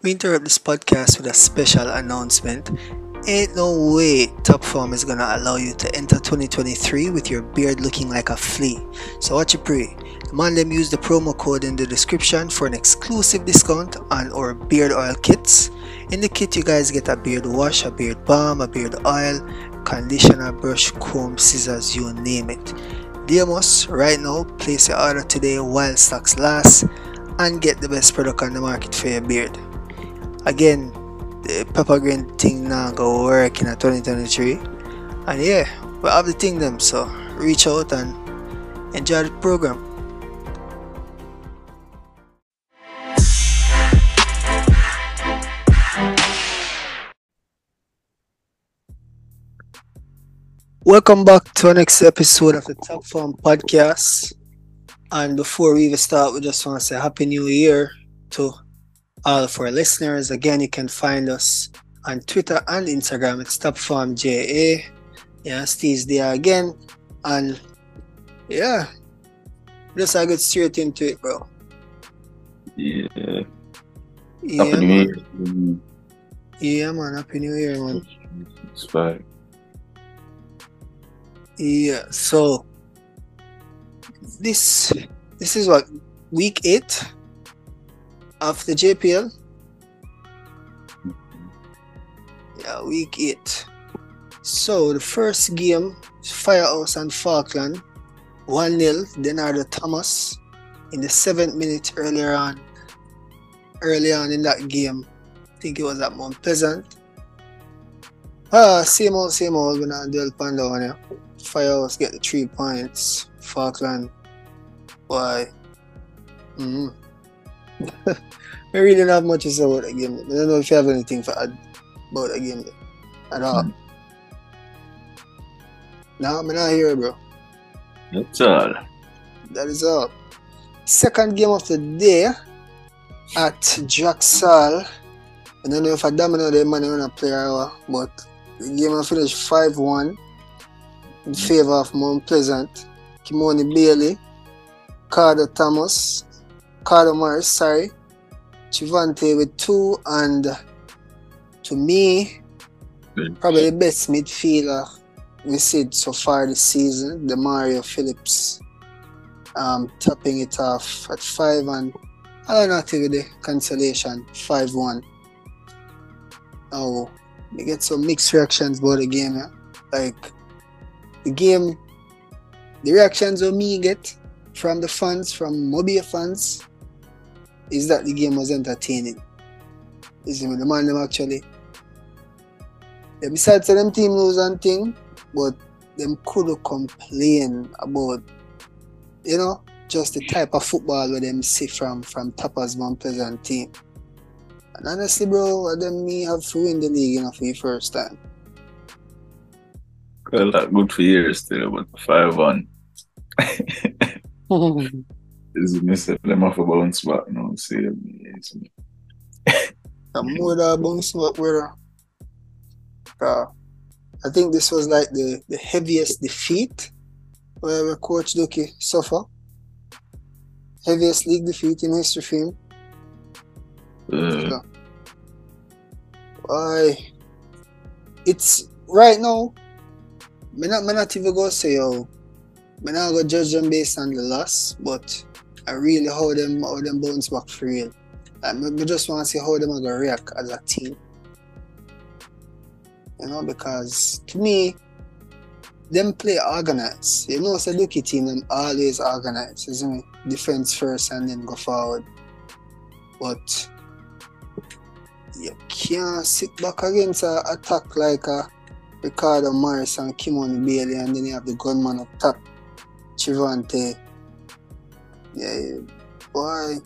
We interrupt this podcast with a special announcement. Ain't no way Top Form is gonna allow you to enter 2023 with your beard looking like a flea. So what you pray? Man them use the promo code in the description for an exclusive discount on our beard oil kits. In the kit you guys get a beard wash, a beard balm, a beard oil, conditioner, brush, comb, scissors, you name it. Demos, right now, place your order today while stocks last and get the best product on the market for your beard. Again, the pepper green thing now go work in a 2023. And yeah, we have the thing them, so reach out and enjoy the program. Welcome back to our next episode of the Top Form Podcast. And before we even start, we just want to say Happy New Year to Uh, all of our listeners. Again, you can find us on Twitter and Instagram. It's Top Form JA. Yeah, Steve's there again. And yeah, just I get straight into it, bro. Yeah. Yeah, Happy New. Year. Yeah, man. Happy New Year, man. It's fine. Yeah, so this this is what week eight of the JPL. Yeah, week eight. So the first game, Firehouse and Faulkland, 1 0, Denardo Thomas in the seventh minute earlier on. Early on in that game, I think it was at Mount Pleasant. Ah, same old, same old, we're not Del Panda one, yeah. Firehouse get the three points. Faulkland, why? Mm-hmm. I really don't have much to say about the game. I don't know if you have anything to add about the game at all. Hmm. No, I'm not here, bro. That's all. That is all. Second game of the day at Jacksal. I don't know if I domino the money on a player, but the game will finish 5 1 in favor of Mount Pleasant. Kimoni Bailey, Carter Thomas, Carter Morris, sorry, Chivante with two, and to me, probably the best midfielder we see so far this season, the Mario Phillips, um, topping it off at five and I don't know till the consolation five one. Oh, we get some mixed reactions about the game. Yeah? Like the game, the reactions of me get from the fans, from Mobile fans, is that the game was entertaining. You see me, the man them actually. Yeah, besides say them team lose and thing, but them could have complain about, you know, just the type of football where them see from from Tapas Mount Pleasant team. And honestly, bro, them me have to win the league, you know, for the first time. Well, that good for years still, but 5 1 is miss them off a bounce back now. See, it's- I'm more than bounce back with uh, I think this was like the, the heaviest defeat where Coach Duki suffer. Heaviest league defeat in history for him. uh, Why? It's right now. Me not, me not even go say yo. Me not go judge them based on the loss, but I really how them how them bounce back for real. Me, me just want to see how them are gonna react as a team. You know, because to me, them play organized. You know, it's a lucky team. Them always organized, isn't it? Defense first and then go forward. But you can't sit back against a attack like a Ricardo Morris and Kimon Bailey, and then you have the gunman up top, Chivante. Yeah, boy.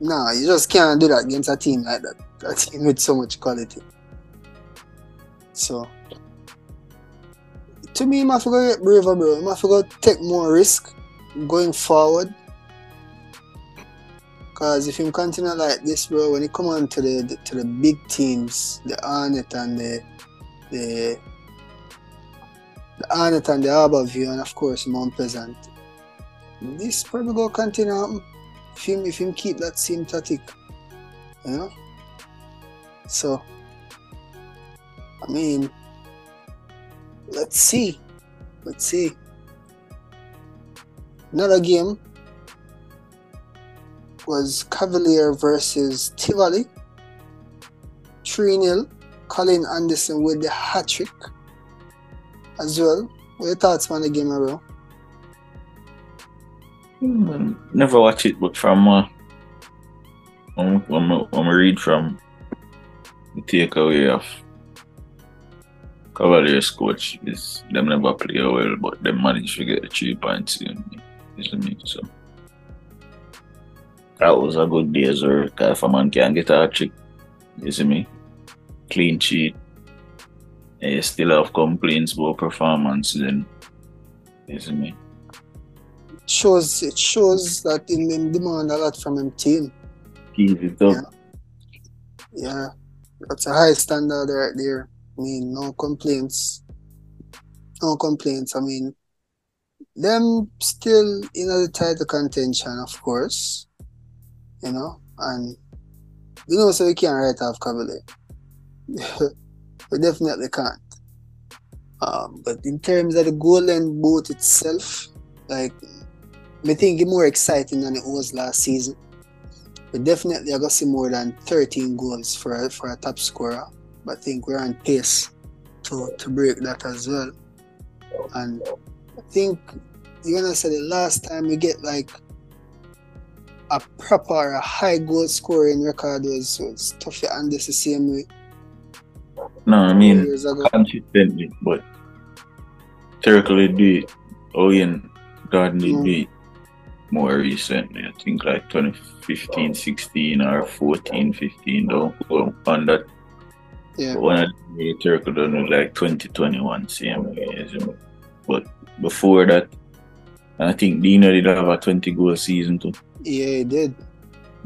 Nah, you just can't do that against a team like that. A team with so much quality. So, to me, I have to get braver, bro. I have to take more risk going forward. Cause if you continue like this, bro, when you come on to the, to the big teams, the Arnett and the the the Arnett and the Harbour View, and of course Mount Pleasant, this probably go continue um, happen if him if him keep that same tactic. You know? So I mean let's see. Let's see. Another game was Cavalier versus Tivoli. 3 0. Colin Anderson with the hat trick as well. What your thoughts on the game, bro? Hmm, Never watch it, but from uh, when, I read from the takeaway of Cavaliers coach is them never play well, but they managed to get three points in. Isn't it? So that was a good day as well. If a man can get a trick, you see me, clean sheet, you still have complaints about performance, then you see me. Shows it shows that in them demand a lot from him team. Keep it up. Yeah. That's a high standard right there. I mean, no complaints. No complaints. I mean, them still in the title contention, of course. You know, and you know, so we can't write off Cavalier. we definitely can't. Um, but in terms of the Golden Boot itself, like, I think it's more exciting than it was last season. We definitely are going to see more than 13 goals for a, for a top scorer. But I think we're on pace to, to break that as well. And I think you're going to say the last time we get like a proper, a high goal scoring record was, was Tuffy Andes the same way. No, I mean consistently, but theoretically do it. Owen Garden did Mm. it more recently. I think like 2015, 16 or 14, 15 don't go on that. Yeah. But when I did done like 2021 same way, isn't it? But before that I think Dino did have a 20 goal season too. Yeah, he did.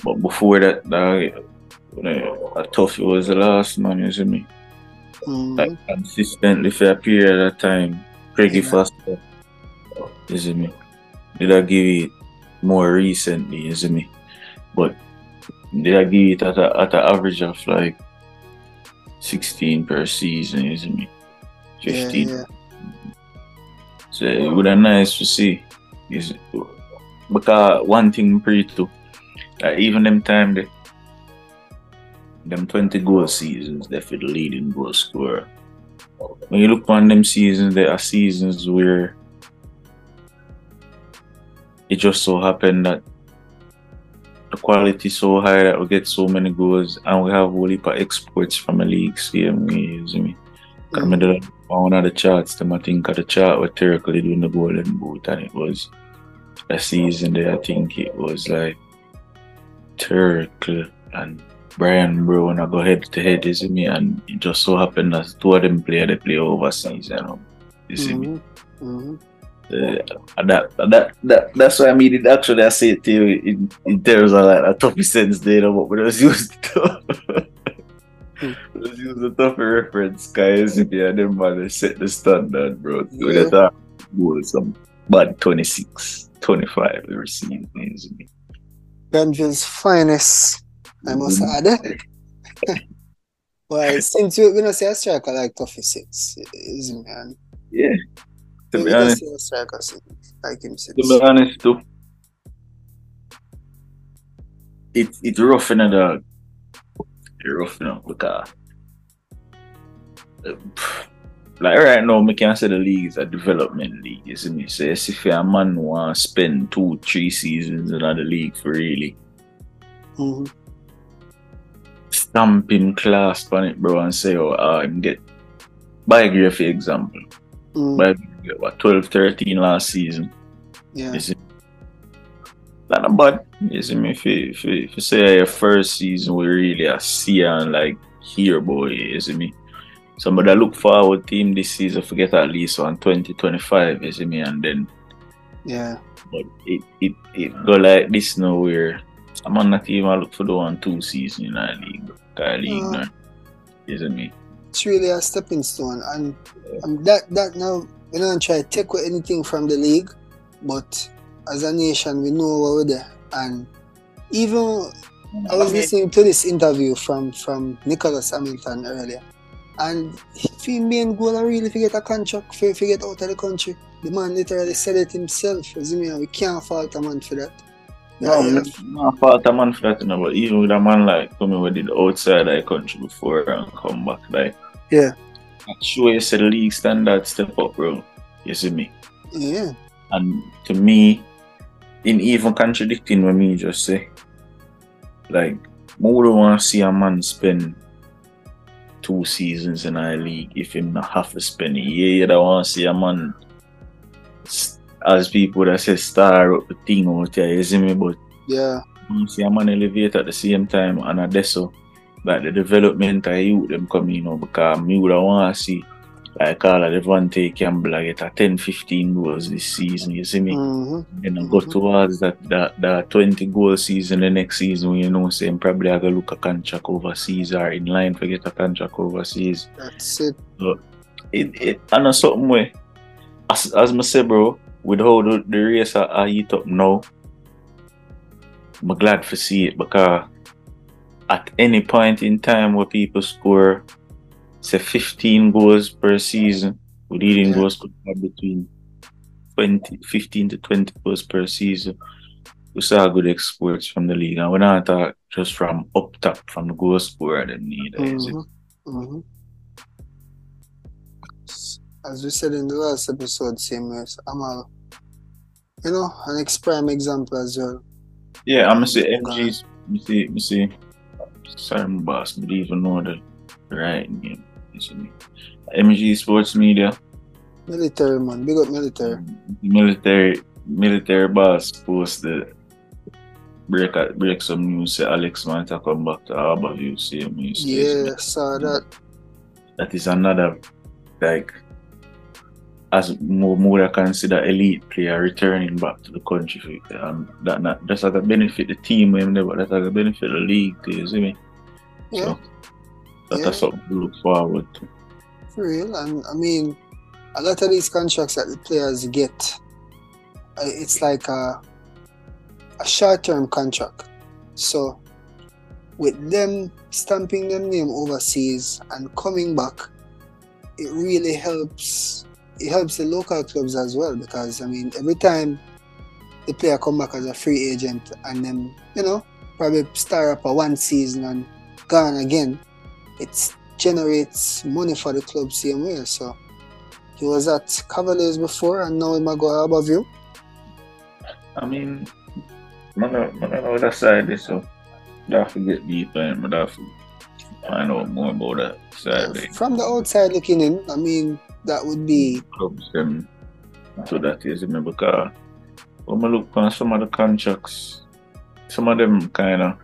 But before that, dog, a tough it was the last man, you see me? Mhm. like consistently for a period of time. Craigie Yeah. Foster, you see me? Did I give it more recently, you see me? But did I give it at a at an average of like sixteen per season, you see me? yeah, Fifteen. yeah. So it would have nice to see. Is because one thing pretty too, like even them time they them twenty goal seasons, they for the leading goal scorer. When you look on them seasons, there are seasons where it just so happened that the quality so high that we get so many goals and we have a whole heap of exports from the league same way, you see me? Cause me did on one of the charts, them I think of the chart where Terricle doing the golden boot and it was a season there I think it was like Terricle and Brian Brown I go head to head, you see me, and it just so happened that two of them play they play overseas, you know. You see me? Mhm. Uh, that, that, that, that's why I mean it actually I say it to you in, in terms of like a tough sense there, you when I was used to. I was the tougher reference guys if you them man they set the standard, bro. When Yeah. you talk goal some bad 26, 25 every season, you see me. Granville's finest, I must Mhm. add. well, since we, we don't say a striker like Toffee six, is man. Yeah. To be honest, a like him six. to be honest too, it it's rough in the dog. It's rough you know, because uh, like right now, me can say the league is a development league, you see me? So yes, if a man want to spend two, three seasons in the league for really Mhm. stamping class on it, bro, and say, oh, uh, him get by for example. Mhm. By get what 12, 13 last season. Yeah. You see, not a bad. You see me? If you, if you, if you say your first season, we really a see and like here, boy. You see me? Somebody look forward to him this season, forget at least on 2025. You see me? And then, Yeah. but it it, it go like this now where I'm on that team. I look for the one two season in our league, our league. Uh. now. You see me? It's really a stepping stone, and um, that that now we don't try to take away anything from the league, but as a nation we know what we're there, and even I was listening to this interview from from Nicholas Hamilton earlier, and he main goal really forget a contract for to get out of the country. The man literally said it himself. As we can't fault a man for that. No, yeah, not fault a man for that, you know, but even with a man like coming with the outside of the country before and come back, like yeah, sure you said the league standard step up, bro. You see me? Yeah. And to me, in even contradicting what me just say, like, more don't want to see a man spend two seasons in our league if him not have to spend a year. You don't want to see a man, as people that say, star up the thing out there, you see me? But yeah, you see a man elevate at the same time and a deso, like the development of youth them coming, you know, because me would want to see like all of Devontae Campbell get a 10 15 goals this season, you see me? Mm-hmm. And I go towards that, that that 20 goal season the next season you know saying probably I gotta look a contract overseas or in line for get a contract overseas. that's it. So It it and a certain way as as I say bro, with how the, the race are, are heat up now, I'm glad to see it because at any point in time where people score say 15 goals per season, with leading goals could have between 20, 15 to 20 goals per season. We saw good exports from the league, and we're not talk just from up top from the goal scorer neither. is it? Mhm. Mhm. As we said in the last episode, same as Amal, you know, an ex prime example as well. Yeah, I'm gonna say. MG's. Me see, me see. My boss, but even know the right name. You see me? MG Sports Media, Military man, big up military. military, military boss posted break break some news. Say Alex Manta come back to Harbour View. Uh, see me. Yeah, saw that. that is another like as more more consider elite player returning back to the country um, that not that's like a benefit the team but that's like a benefit the league you see me Yeah, so that, Yeah. that's something to look forward to for real. And I mean, a lot of these contracts that the players get, it's like a, a short term contract. So, with them stamping their name overseas and coming back, it really helps. It helps the local clubs as well because I mean, every time the player come back as a free agent and then you know probably start up a one season and gone again, it generates money for the club same way. So he was at Cavaliers before and now he might go above you. I mean man, man, I know that side is so I have to get deeper and I have to find out more about that side From the outside looking in, I mean that would be clubs them so that is me because when I look on some of the contracts, some of them kinda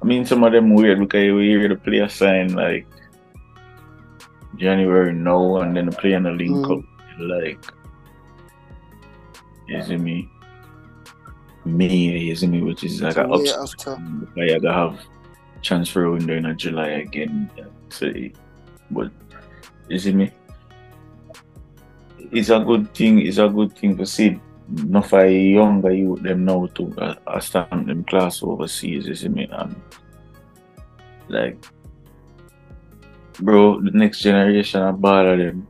I mean some of them weird because you hear the player sign like January no and then the player in the link Mm. up like you see me? May, you see me, which is like a way ups after. like I gotta have transfer window in July again. So, but you see me? It's a good thing. It's a good thing to see. Enough of younger youth them now to uh, uh, stamp them class overseas. You see me? And like, bro, the next generation of bother them.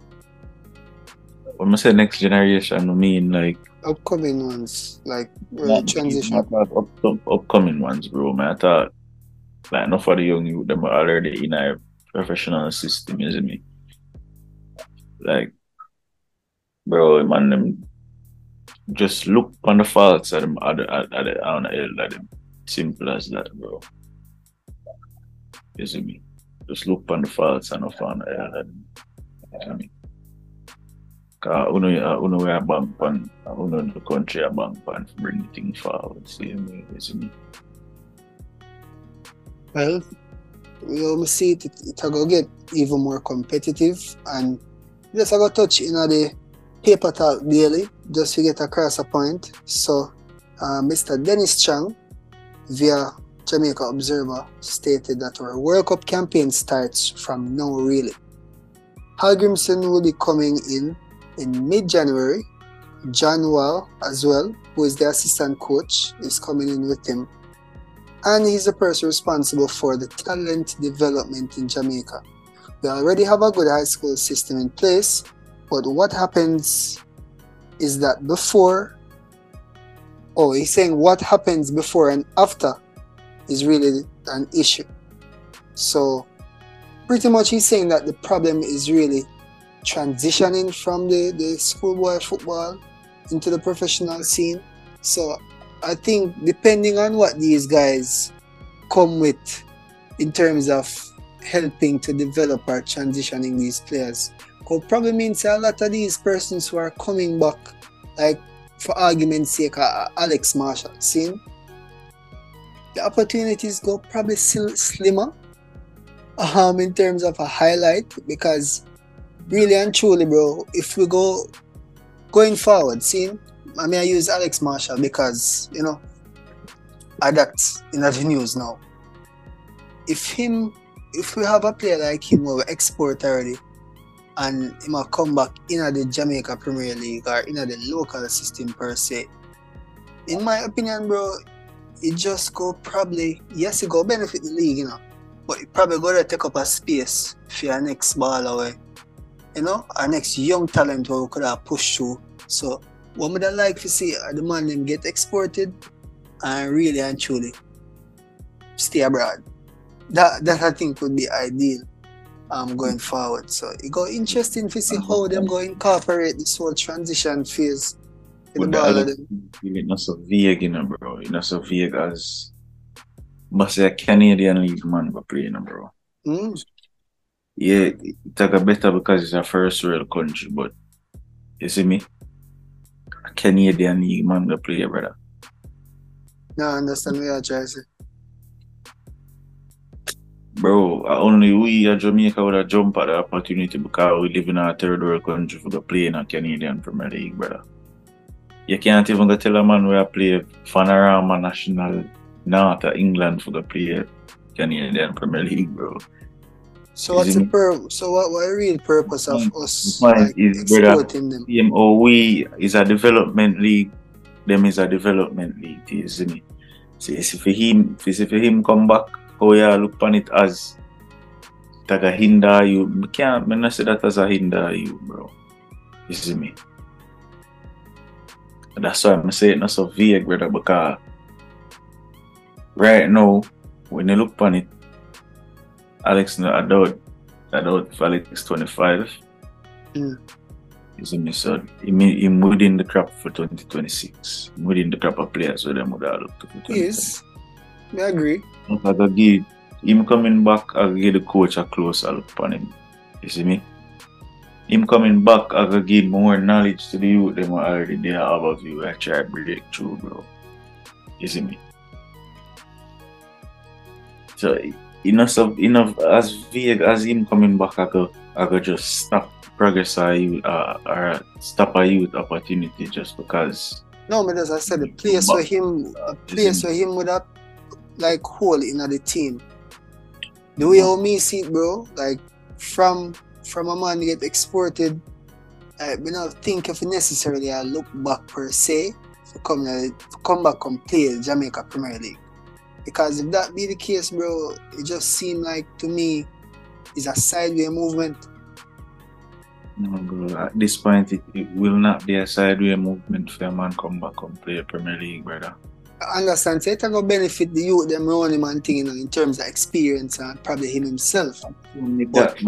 When I say next generation, I mean like Upcoming ones, like not really transition. not up, up, upcoming ones, bro. Man, I thought like enough of the young youth them are already in a professional system, isn't me? Like, bro, man, them just look on the faults at them at the at, at on the hill at them. Simple as that, bro. You see me? Just look on the faults and off on the hill at them. You see me? Cause uno uh, uno we a bank pan, uno in the country a bank pan to bring the thing forward. See me? You see me? Well, we almost see it, it, it a go get even more competitive and just I got touch in the paper talk daily just to get across a point. So uh, Mr. Dennis Chung via Jamaica Observer stated that our World Cup campaign starts from now really. Hallgrímsson will be coming in in mid-January. John Wall as well, who is the assistant coach, is coming in with him and he's the person responsible for the talent development in Jamaica. We already have a good high school system in place, but what happens is that before, oh, he's saying what happens before and after is really an issue. So, pretty much, he's saying that the problem is really transitioning from the, the schoolboy football into the professional scene. So, I think depending on what these guys come with in terms of helping to develop or transitioning these players, could probably means a lot of these persons who are coming back, like for argument's sake, uh, Alex Marshall, seeing the opportunities go probably still slimmer um, in terms of a highlight because really and truly, bro, if we go going forward, seeing I mean, I use Alex Marshall because you know, adapt in the news now. If him, if we have a player like him who we export already, and he might come back in the Jamaica Premier League or in the local system per se, in my opinion, bro, it just go probably yes, it go benefit the league, you know, but it probably go to take up a space for your next ball away, you know, our next young talent who could have pushed through. So what would I like to see the man get exported and really and truly stay abroad. That that I think would be ideal um going forward. So it go interesting to see how them go incorporate this whole transition phase. In the ball It's not so vague, you know, bro. It's not so vague as but say a Canadian league man go play, you know, bro. Mm. Yeah, it's like a better because it's a first world country, but you see me? A Canadian league man go play, brother. No, I understand what you're trying to say. Bro, only we at Jamaica would have jumped at the opportunity because we live in a third world country for the play in a Canadian Premier League, brother. You can't even go tell a man where I play Panorama National North of England for the play Canadian Premier League, bro. So what's the pur- So what what the real purpose of mm. us Mine like, is exporting them? CMO we is a development league. Them is a development league, see me. So it's for him, it's for him come back, how you look upon it as like a hinder you. I can't I not say that as a hinder you, bro. You see me. That's why I'm saying not so vague, brother, because right now, when you look upon it, Alex no adult adult Alex 25. Mm. You see me, so him, him within the crop for 2026. Within the crop of players where them would have looked to for Yes. I agree. I give him coming back, I give the coach a closer look upon him. You see me? Him coming back, I gotta give more knowledge to the youth who already there above you. I try to break through, bro. You see me? So enough of enough as vague as him coming back, I go I go just stop progress or you uh, or stop a youth opportunity just because No, but as I said, the place where him, a place where him would have like hole in the team. The way how me see it, bro, like from from a man get exported, I me not think if necessarily I look back per se to come to come back and play Jamaica Premier League. Because if that be the case, bro, it just seemed like to me it's a sideway movement. No, bro. At this point, it, it will not be a sideway movement for a man come back and play Premier League, brother. Understand. It's going to benefit the youth them around him and thing, you know, in terms of experience and probably him himself. Only that.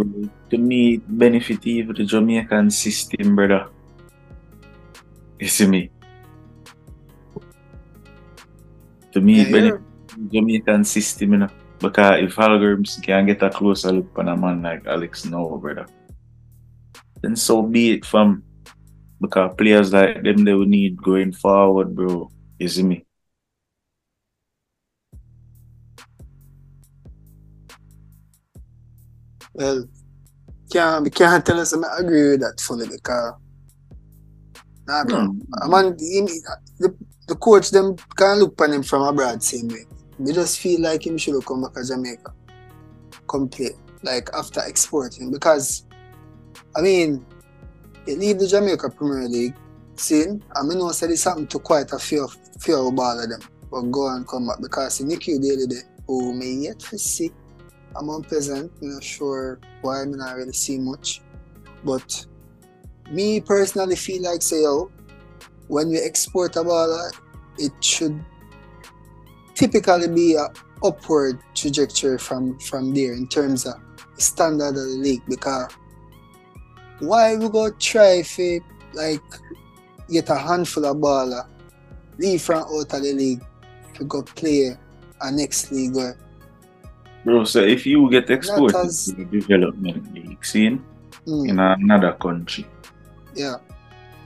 To me, it benefit even the Jamaican system, brother. You see me? To me, it Yeah, benefit the Jamaican system, you know. Because if algorithms can get a closer look on a man like Alex now, brother, then so be it, fam. Because players like them, they will need going forward, bro. You see me? Well, can't we can't tell us I agree with that fully because nah bro. Hmm. I him, the, the coach them can't look upon him from abroad same way. They just feel like him should have come back to Jamaica. Come play. Like after exporting. Because I mean he leave the Jamaica Premier League scene. I mean know said it's happened to quite a few few of ball of them. but go and come back because in Nicky Daily day, who may yet to see I'm unpleasant, not sure why I'm not really see much. But me personally feel like say yo, when we export a baller, it should typically be a upward trajectory from from there in terms of standard of the league because why we go try for like get a handful of baller, leave from out of the league to go play a next league Bro, so if you get exported as- to the development league scene mm, in another country, yeah.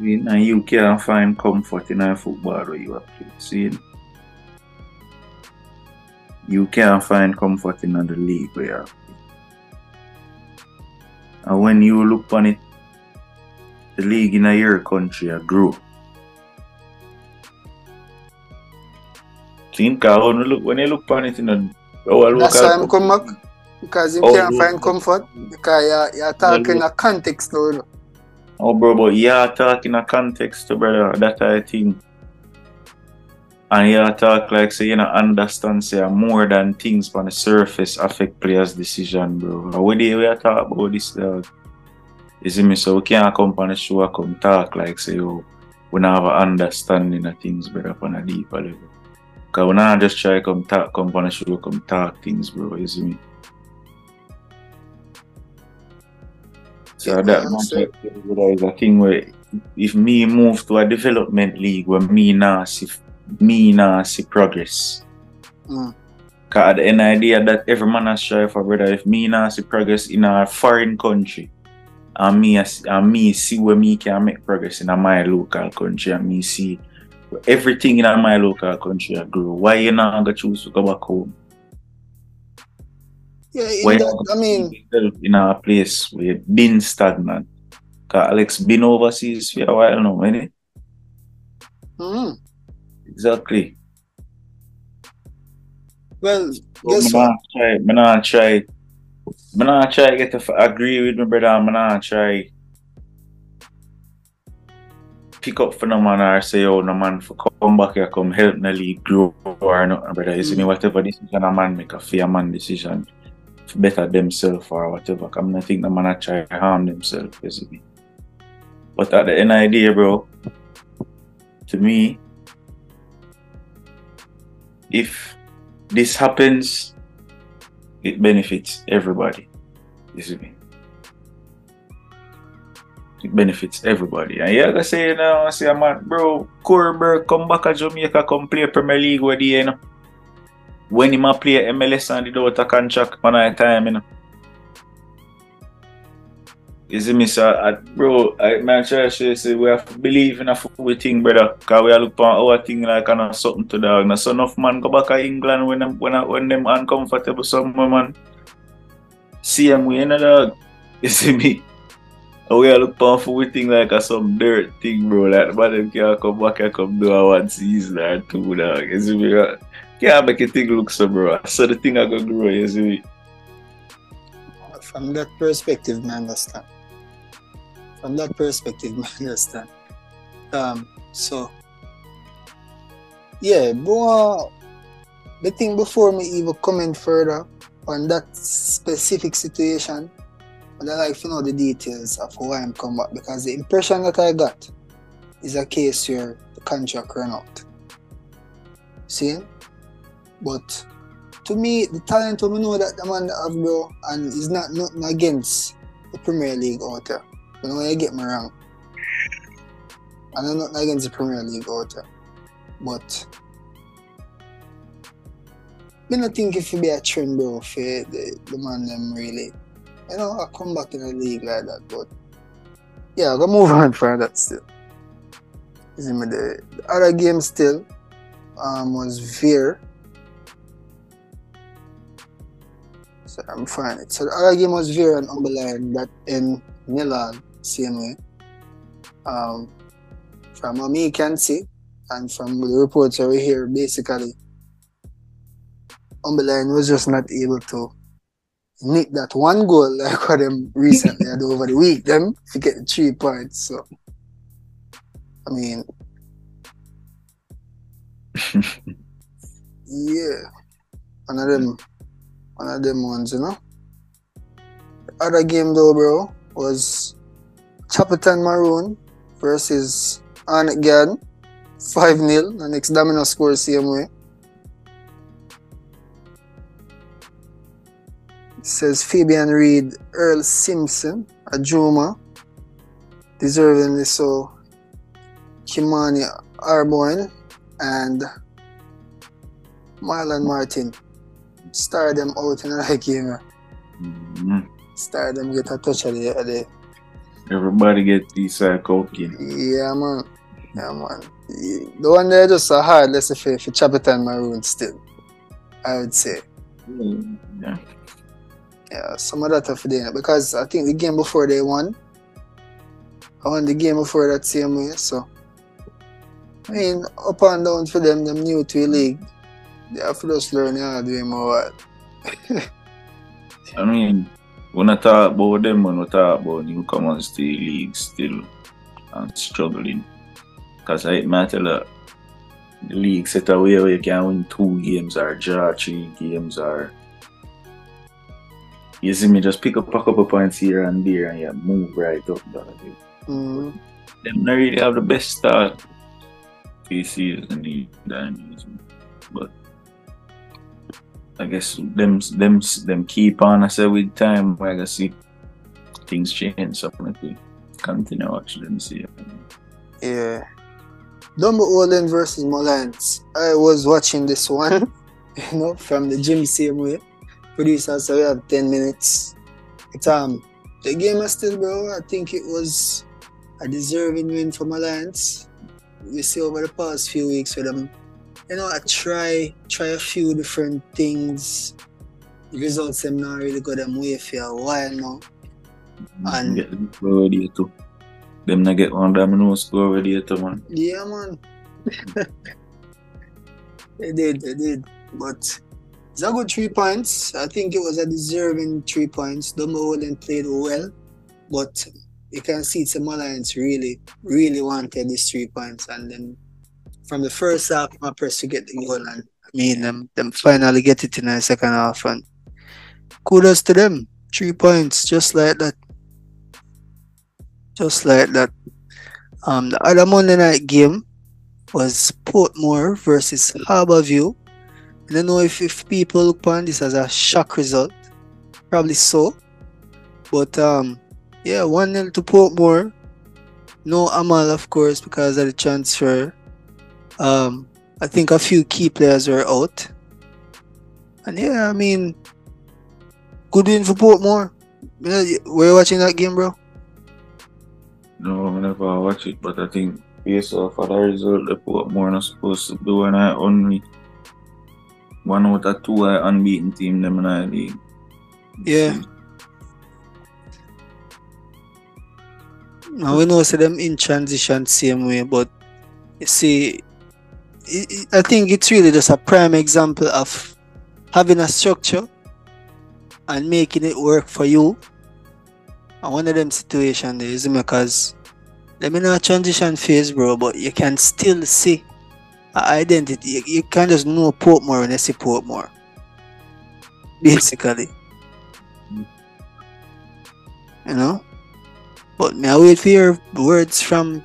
in- and you can't find comfort in a football where you are playing, see? You can't find comfort in the league where you are playing. And when you look on it, the league in a your country. See, 'cause when you look when you look on it in a That's why I'm come back. Because you Oh, can't local. find comfort because you're, you're talking in a context now. you. Oh, bro, but you're talking in a context, brother. That I think. And you talk like, say, you know, understand, say, more than things on the surface affect players' decision, bro. What day we talk about this, dog? You see me? So we can't come on the show and come talk like, say, oh, we don't have an understanding of things, brother, on a deeper level. Because we not just try come talk, come on the show, come talk things, bro. You see me? So Yeah, that I man is a thing where if me move to a development league where me nah see me nah see progress. Mm. Cause at the end the day that every man has strive for brother if me nah see progress in a foreign country and me as- and me see where me can make progress in a my local country and me see everything in my local country I grow. Why you not gonna choose to go back home? Yeah, that, I mean, in a place where you been stagnant. Cause Alex been overseas for a while now, innit? mm, Exactly. well, So guess me what? not try, not try, not try get to agree with my brother. Me not try pick up for no man or say, oh, no man for come back here, come help Nelly grow or nothing, brother. You see me, Mm. whatever decision a man make, a fair man decision to better themselves or whatever. Come, I think the man a try harm themselves, you see me. But at the end of the day, bro, to me, if this happens, it benefits everybody. You see me? It benefits everybody. And yeah, I say, you know, I say, man, bro, Corberg come back to Jamaica, come play Premier League with the, you know. When he ma play MLS and without a contract, one at a time, you know. You see me, so, I, bro, I, try say, we have to believe in a football thing, brother. Because we are look on our thing like kind of something to dog. Now, so enough man go back to England when when, when them uncomfortable somewhere, man. See them, we in a dog. You see me? We are look on football thing like a some dirt thing, bro. Like, but them can't come back and come do a one season or two, dog. You see me? Can't make a thing look so, bro. So the thing I go grow, you see me? From that perspective, I understand. From that perspective, I understand. Um, so yeah, uh, the thing before me even comment further on that specific situation, I'd like to know the details of why I'm come back because the impression that I got is a case where the contract ran out. See? But to me, the talent we know that the man have bro, and is not nothing against the Premier League out there. You know, you get me wrong. And I'm not against the Premier League out there. But I don't think if you be a trend bro for the, the man them really. You know, I come back in the league like that, but yeah, I gotta move on for that still. You see the, the other game still um, was Vere. So I'm fine. So the other game was Vere and Humble Lion that in Milan, same way. Um, from what me can see, and from the reports over here, basically, Humble Lion was just not able to nick that one goal like what them recently had over the week, them to get the three points. So, I mean, Yeah. One of them one of them ones, you know. The other game though, bro, was Chapelton Maroon versus Arnett Garden. 5 0. The next domino score same way. Says Fabian Reed, Earl Simpson, Ajuma, deservingly so. Kimani Arboin and Marlon Martin. Star them out in the game. Mhm. Star them get a touch of the, of the Everybody get these uh, cocaine. Yeah, man. Yeah, man. The one there just a hard, let's say, for, for Chapelton Maroon still. I would say. Yeah. Yeah, some of that for them. Because I think the game before they won, I won the game before that same way, so. I mean, up and down for them, them new to the league. They have to just learn how to do more. I mean, when I talk about them, when we talk about newcomers to the league still and struggling. Because I tell you, the league set a way where you can win two games or draw three games or you see me just pick up a couple of points here and there and you move right up. Dog. Mm, Them not really have the best start the season the dynamism. But I guess them them them keep on I say with time I guess see things change so if we continue watching them see yeah. Dunbeholden versus Molynes. I was watching this one, you know, from the gym same way. Producer so we have 10 minutes. It's, um, the game is still, bro. I think it was a deserving win for Alliance. We see over the past few weeks with them, you know, I try try a few different things. The results them not really got them way for a while now. And- get them score already too. Them not get one domino score already too man. Yeah, man. they did, they did. But it's a good three points. I think it was a deserving three points. Dunbeholden played well, but you can see some Alliance really, really wanted these three points. And then from the first half, my press to get the goal. And I mean, them, them finally get it in the second half. And kudos to them. Three points, just like that. Just like that. Um, the other Monday night game was Portmore versus Harbour View. I don't know if, if people look upon this as a shock result. Probably so. But um, yeah, 1 0 to Portmore. No Amal, of course, because of the transfer. Um, I think a few key players were out. And yeah, I mean, good win for Portmore. Know, Were you watching that game, bro? No, I never watch it, but I think based off of the result the put more not supposed to do and I only one of two I unbeaten team in the league. Yeah. Now we know see them in transition same way, but you see, i think it's really just a prime example of having a structure and making it work for you. And one of them situation is because let me not transition phase, bro, but you can still see identity. You, you can just know Portmore when you see Portmore. Basically. You know? But may I wait for your words from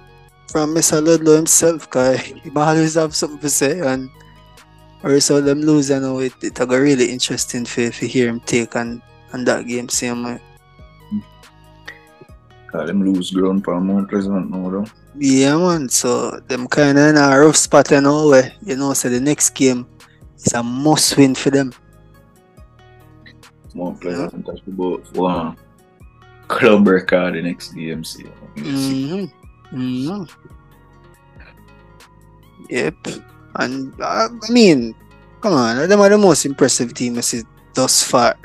from Mr. Ludlow himself, cause he always have something to say and or so them lose, I know it it got really interesting for, for hear him take on, on that game same way. Cause them lose ground for Mount Pleasant now though. Yeah man, so them kinda in a rough spot you know where you know so the next game is a must win for them. Mount Pleasant touch about one club record the next DMC. Mm-hmm. Mm-hmm. Yep. And uh, I mean, come on, them are the most impressive team I see thus far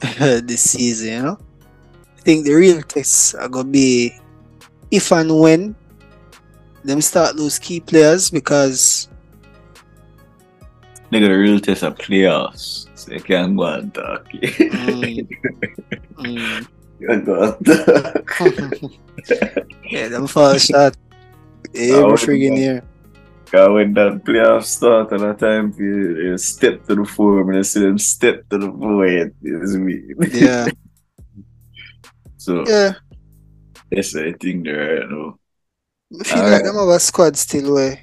this season, you know? I think the real tests are gonna be if and when them start lose key players because They got a real test of playoffs. So you can't go and talk. Mm. mm, you go and talk. yeah, them fall short every friggin' year. Cause when that playoff start at that time, you, you step to the floor, and I see them step to the floor. It's me. Yeah. so Yeah. that's the thing there right now. I feel Alright. like them have a squad still where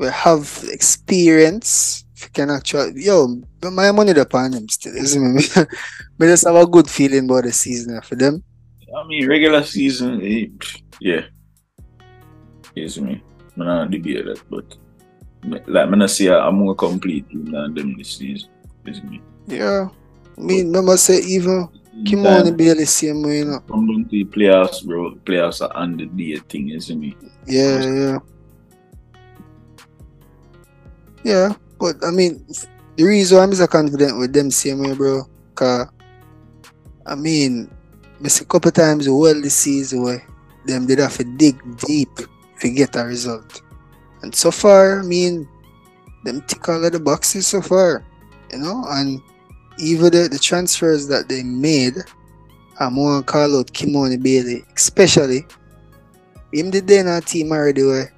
we have experience. If you can actually yo, but my money upon them still, isn't me? But just have a good feeling about the season for them. I mean, regular season, eh, yeah. Yes, me. I'm not debate that, but like, I'm not say a more complete team than them this season. Me. Yeah. I mean, remember say even Kimoni Bailey same way, you know. Come down to the playoffs, bro. Playoffs are on the day thing, isn't it? Yeah, yeah. Yeah, but I mean, the reason I'm so confident with them same way, bro, cause I mean, miss a couple times well this season where them did have to dig deep to get a result. And so far, I mean, them tick all of the boxes so far, you know, and even the, the transfers that they made, I'm gonna call out Kimoni Bailey, especially him did in our team already where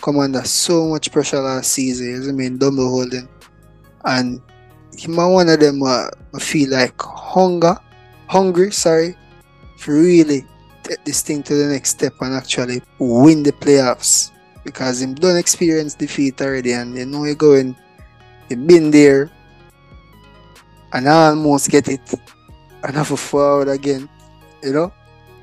come under so much pressure last season, you know I mean, double holding. And him one of them uh, I feel like hunger, hungry, sorry, for really take this thing to the next step and actually win the playoffs. Because him done experience defeat already and you know you're going, he been there and I almost get it and have a forward again, you know?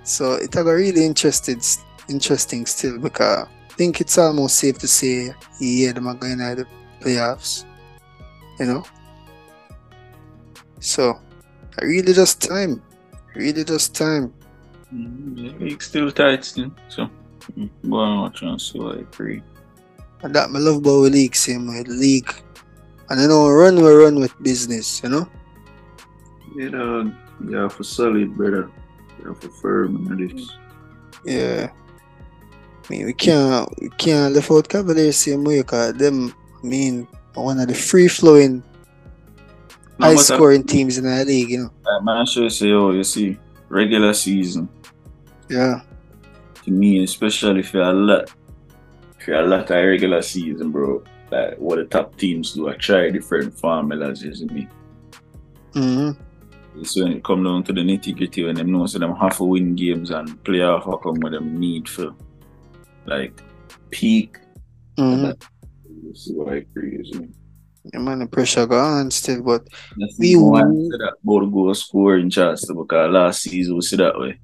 So it got really interested interesting still because I think it's almost safe to say yeah them are going to the playoffs. You know? So I really just time. Really just time. Mm, league still tight still. So, mm, go on watch and see what I agree. And that my love about the league same way. The league. And you know run we run with business, you know? Yeah, dog. Yeah, for solid, brother. Yeah, for firm and this. Yeah. I mean we can't we can't left out Cavaliers same way because them I mean one of the free flowing No, high uh, scoring teams in the league, you know. uh, Man, I should say, oh, you see, regular season, Yeah. to me, especially if you're a lot, if you're a lot of regular season, bro, like what the top teams do, I try different formulas, you see me. hmm It's when it come down to the nitty gritty when them know so them have to win games and play playoff how come with them need for like peak. hmm You see what I agree, you see me. Yeah, man, the pressure go on still, but That's We want one will- say that the goal scoring chance because last season we see that way.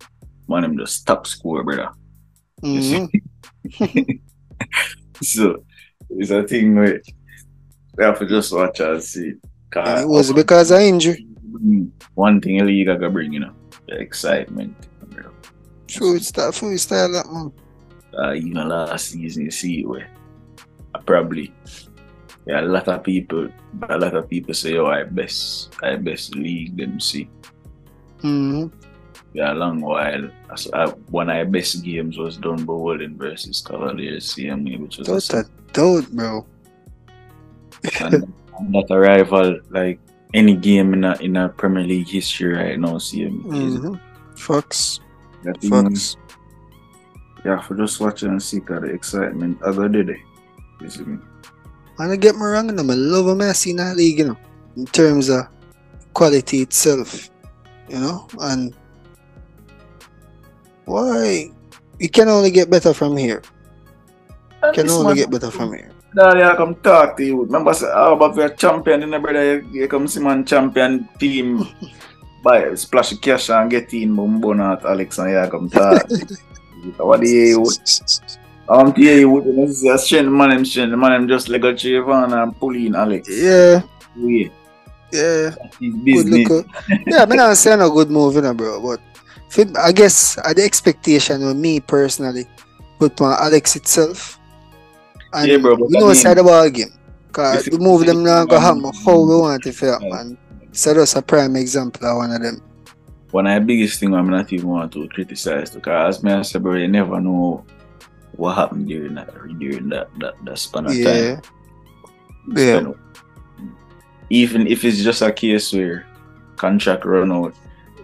Man, them just top score, brother. Mhm, so it's a thing where we have to just watch and see. it was because of injury. One thing a league I can bring, you know, the excitement. Bro. True, it's that full style, that man. Uh, even last season, you see it where I probably yeah, a lot of people, a lot of people say, "Oh, I best, I best league them see." hmm Yeah, a long while. As- uh, one of the best games was done by Walden versus Cavaliers CME, which was that, doubt, bro. and, and that a rival like any game in a, in a Premier League history right now. CME. is hmm Facts, that. Yeah, for just watching and see 'cause the excitement. other got it. You see me? And I get me wrong, you know, I love a Messi in that league, you know, in terms of quality itself, you know, and why it can only get better from here. Can only get better from here. Daddy, I come talk to you. Remember, say, how about your champion, you know, brother? You, you come see man champion team, buy splash of cash and get in, boom, boom, out Alex, and you come talk. what do you, I'm telling you, see a strength, man, them strength, the man, them just like a Trayvon and pull in Alex. Yeah, Yeah, yeah. Good look. yeah, I mean, I'm saying a good move, you know, bro. But I guess uh, the expectation with me personally put on Alex itself. And Yeah, bro, I know mean- side of the ball game. Cause If the move them now go happen how we want it to Yeah. happen. And so that's a prime example of one of them. one of the biggest thing I'm not even want to criticize because as me I say, bro, you never know what happened during that during that that, that span of Yeah. time. Yeah. So, even if it's just a case where contract run out,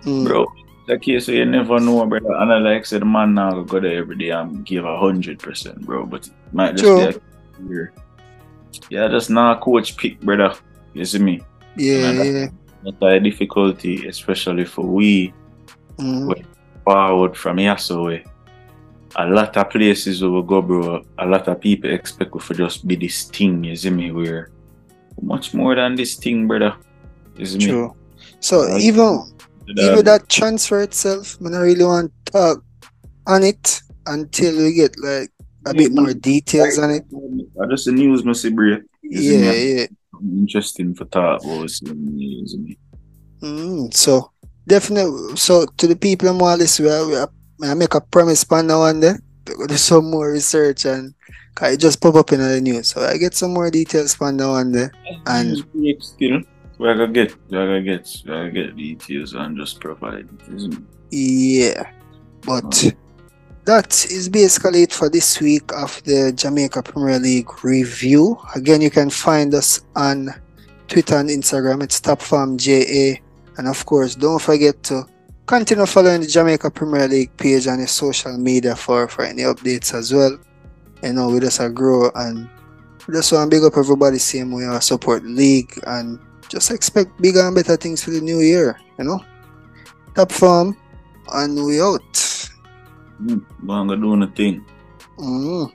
Mm. bro. The case where you never know, brother. And I like said, the man now go there every day and give a hundred percent, bro. But might just True. be a here. Yeah, just now coach pick, brother. You see me? Yeah, Yeah, yeah. Not a difficulty, especially for we Mm. Forward from here so way. A lot of places we go, bro, a lot of people expect we for just be this thing, you see me, where much more than this thing, brother. You see me? True. So Right. even That- even that transfer itself, I don't really want to talk on it until we get like a bit more details on it. I just the news must be bro. You see Yeah, yeah. Interesting for talk about, you see me, you see. Mm, so definitely, so to the people in Wallace, we are, we are, I make a promise for now and then. Do some more research and it just pop up in the news. So I get some more details pan now and then. And- still. We are gonna get, we are gonna get, we are gonna get details and just provide. See me? Yeah, but that is basically it for this week of the Jamaica Premier League review. Again, you can find us on Twitter and Instagram. It's TopFormJA. And of course, don't forget to continue following the Jamaica Premier League page on your social media for, for any updates as well. You know, we just a grow and we just want to big up everybody same way support the league and just expect bigger and better things for the new year, you know? Top form and we out. Mm, Go and go do the thing. Mm.